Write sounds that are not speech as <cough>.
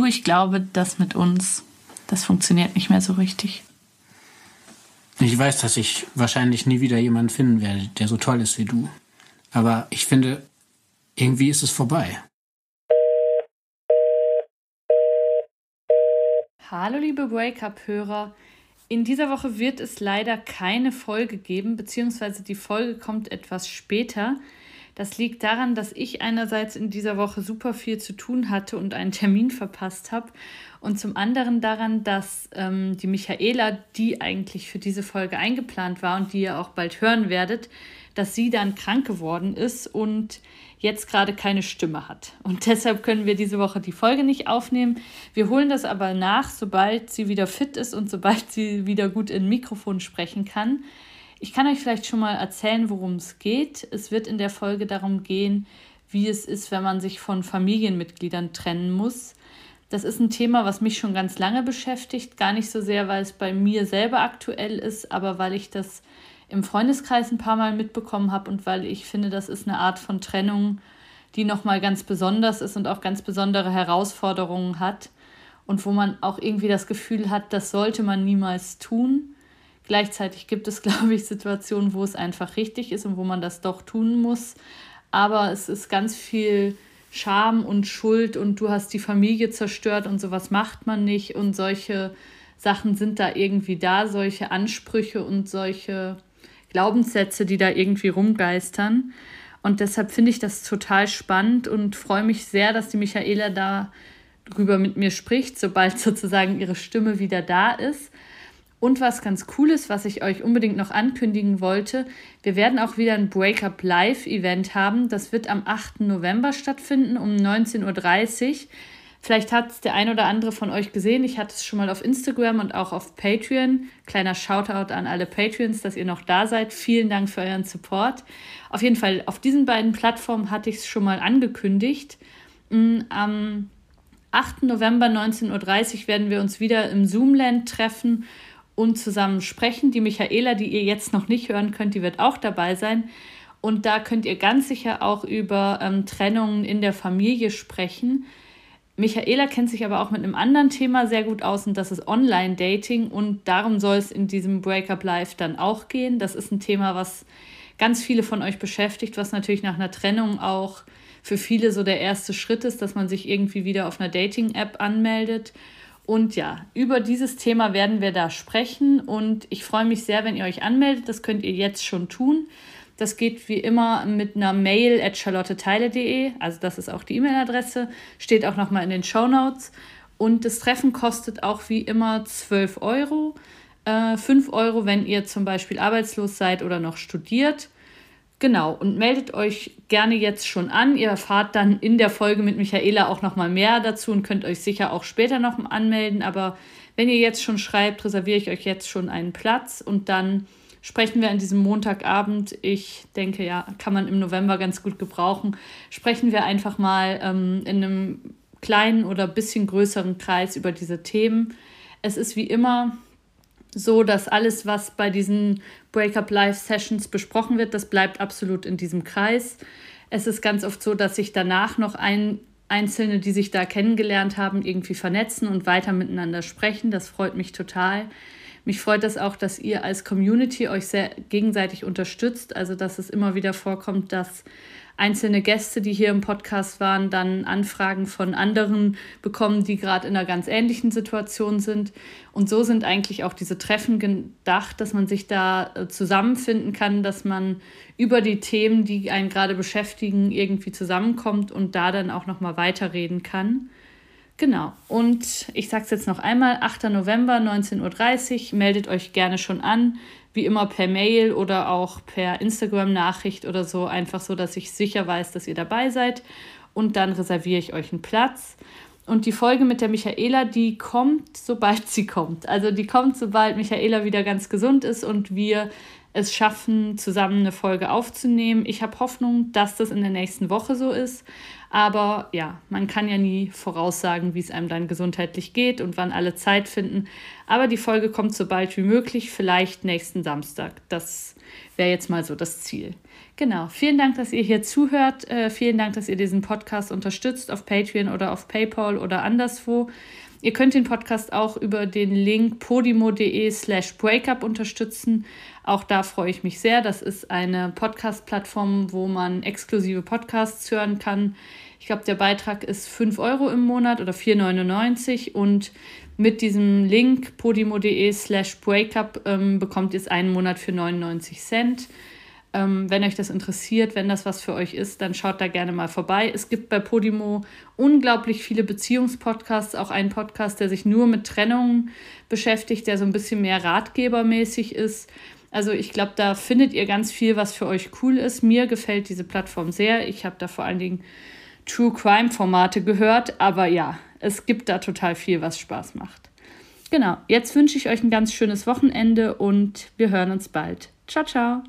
Du, ich glaube, das mit uns, das funktioniert nicht mehr so richtig. Ich weiß, dass ich wahrscheinlich nie wieder jemanden finden werde, der so toll ist wie du. Aber ich finde, irgendwie ist es vorbei. Hallo liebe Wake-up-Hörer. In dieser Woche wird es leider keine Folge geben, beziehungsweise die Folge kommt etwas später. Das liegt daran, dass ich einerseits in dieser Woche super viel zu tun hatte und einen Termin verpasst habe und zum anderen daran, dass ähm, die Michaela, die eigentlich für diese Folge eingeplant war und die ihr auch bald hören werdet, dass sie dann krank geworden ist und jetzt gerade keine Stimme hat. Und <laughs> deshalb können wir diese Woche die Folge nicht aufnehmen. Wir holen das aber nach, sobald sie wieder fit ist und sobald sie wieder gut in Mikrofon sprechen kann. Ich kann euch vielleicht schon mal erzählen, worum es geht. Es wird in der Folge darum gehen, wie es ist, wenn man sich von Familienmitgliedern trennen muss. Das ist ein Thema, was mich schon ganz lange beschäftigt. Gar nicht so sehr, weil es bei mir selber aktuell ist, aber weil ich das im Freundeskreis ein paar Mal mitbekommen habe und weil ich finde, das ist eine Art von Trennung, die nochmal ganz besonders ist und auch ganz besondere Herausforderungen hat und wo man auch irgendwie das Gefühl hat, das sollte man niemals tun. Gleichzeitig gibt es, <laughs> glaube ich, Situationen, wo es einfach richtig ist und wo man das doch tun muss. Aber es ist ganz viel Scham und Schuld und du hast die Familie zerstört und sowas macht man nicht und solche Sachen sind da irgendwie da, solche Ansprüche und solche Glaubenssätze, die da irgendwie rumgeistern. Und deshalb finde ich das total spannend und freue mich sehr, dass die Michaela da drüber mit mir spricht, sobald <laughs> sozusagen ihre Stimme wieder da ist. Und was ganz cool ist, was ich euch unbedingt noch ankündigen wollte, wir werden auch wieder ein Breakup Live Event haben. Das wird am 8. November stattfinden um 19.30 Uhr. Vielleicht hat es der ein oder andere von euch gesehen. Ich hatte es schon mal auf Instagram und auch auf Patreon. Kleiner Shoutout an alle Patreons, dass ihr noch da seid. Vielen Dank für euren Support. Auf jeden Fall, auf diesen beiden Plattformen hatte ich es schon mal angekündigt. Mm, am 8. November 19.30 Uhr werden wir uns wieder im Zoomland treffen und zusammen sprechen. Die Michaela, die ihr jetzt noch nicht hören könnt, die wird auch dabei sein. Und da könnt ihr ganz sicher auch über ähm, Trennungen in der Familie sprechen. Michaela kennt sich aber auch mit einem anderen Thema sehr gut aus und das ist Online-Dating und darum soll es in diesem Breakup Live dann auch gehen. Das ist ein Thema, was ganz viele von euch beschäftigt, was natürlich nach einer Trennung auch für viele so der erste Schritt ist, dass man sich irgendwie wieder auf einer Dating-App anmeldet. Und ja, über dieses Thema werden wir da sprechen und ich freue mich sehr, wenn ihr euch anmeldet. Das könnt ihr jetzt schon tun. Das geht wie immer mit einer Mail at charlotteteile.de, also das ist auch die E-Mail-Adresse, steht auch nochmal in den Show Notes. Und das Treffen kostet auch wie immer 12 Euro. Äh, 5 Euro, wenn ihr zum Beispiel arbeitslos seid oder noch studiert. Genau, und meldet euch gerne jetzt schon an. Ihr erfahrt dann in der Folge mit Michaela auch nochmal mehr dazu und könnt euch sicher auch später noch anmelden. Aber wenn ihr jetzt schon schreibt, reserviere ich euch jetzt schon einen Platz und dann sprechen wir an diesem Montagabend. Ich denke, ja, kann man im November ganz gut gebrauchen. Sprechen wir einfach mal ähm, in einem kleinen oder bisschen größeren Kreis über diese Themen. Es ist wie immer so, dass alles, was bei diesen Breakup Live Sessions besprochen wird, das bleibt absolut in diesem Kreis. Es ist ganz oft so, dass sich danach noch ein, Einzelne, die sich da kennengelernt haben, irgendwie vernetzen und weiter miteinander sprechen. Das freut mich total. Mich freut es das auch, dass ihr als Community euch sehr gegenseitig unterstützt. Also, dass es immer wieder vorkommt, dass einzelne Gäste, die hier im Podcast waren, dann Anfragen von anderen bekommen, die gerade in einer ganz ähnlichen Situation sind. Und so sind eigentlich auch diese Treffen gedacht, dass man sich da äh, zusammenfinden kann, dass man über die Themen, die einen gerade beschäftigen, irgendwie zusammenkommt und da dann auch nochmal weiterreden kann. Genau. Und ich sage es jetzt noch einmal, 8. November 19.30 Uhr, meldet euch gerne schon an wie immer per Mail oder auch per Instagram-Nachricht oder so, einfach so, dass ich sicher weiß, dass ihr dabei seid. Und dann reserviere ich euch einen Platz. Und die Folge mit der Michaela, die kommt, sobald sie kommt. Also die kommt, sobald Michaela wieder ganz gesund ist und wir es schaffen, zusammen eine Folge aufzunehmen. Ich habe Hoffnung, dass das in der nächsten Woche so ist. Aber ja, man kann ja nie voraussagen, wie es einem dann gesundheitlich geht und wann alle Zeit finden. Aber die Folge kommt so bald wie möglich, vielleicht nächsten Samstag. Das wäre jetzt mal so das Ziel. Genau. Vielen Dank, dass ihr hier zuhört. Äh, vielen Dank, dass ihr diesen Podcast unterstützt auf Patreon oder auf PayPal oder anderswo. Ihr könnt den Podcast auch über den Link podimo.de slash breakup unterstützen. Auch da freue ich mich sehr. Das ist eine Podcast-Plattform, wo man exklusive Podcasts hören kann. Ich glaube, der Beitrag ist 5 Euro im Monat oder 4,99 und mit diesem Link podimo.de slash breakup ähm, bekommt ihr es einen Monat für 99 Cent. Ähm, wenn euch das interessiert, wenn das was für euch ist, dann schaut da gerne mal vorbei. Es gibt bei Podimo unglaublich viele Beziehungspodcasts, auch einen Podcast, der sich nur mit Trennungen beschäftigt, der so ein bisschen mehr ratgebermäßig ist. Also ich glaube, da findet ihr ganz viel, was für euch cool ist. Mir gefällt diese Plattform sehr. Ich habe da vor allen Dingen True Crime Formate gehört, aber ja, es gibt da total viel, was Spaß macht. Genau, jetzt wünsche ich euch ein ganz schönes Wochenende und wir hören uns bald. Ciao, ciao.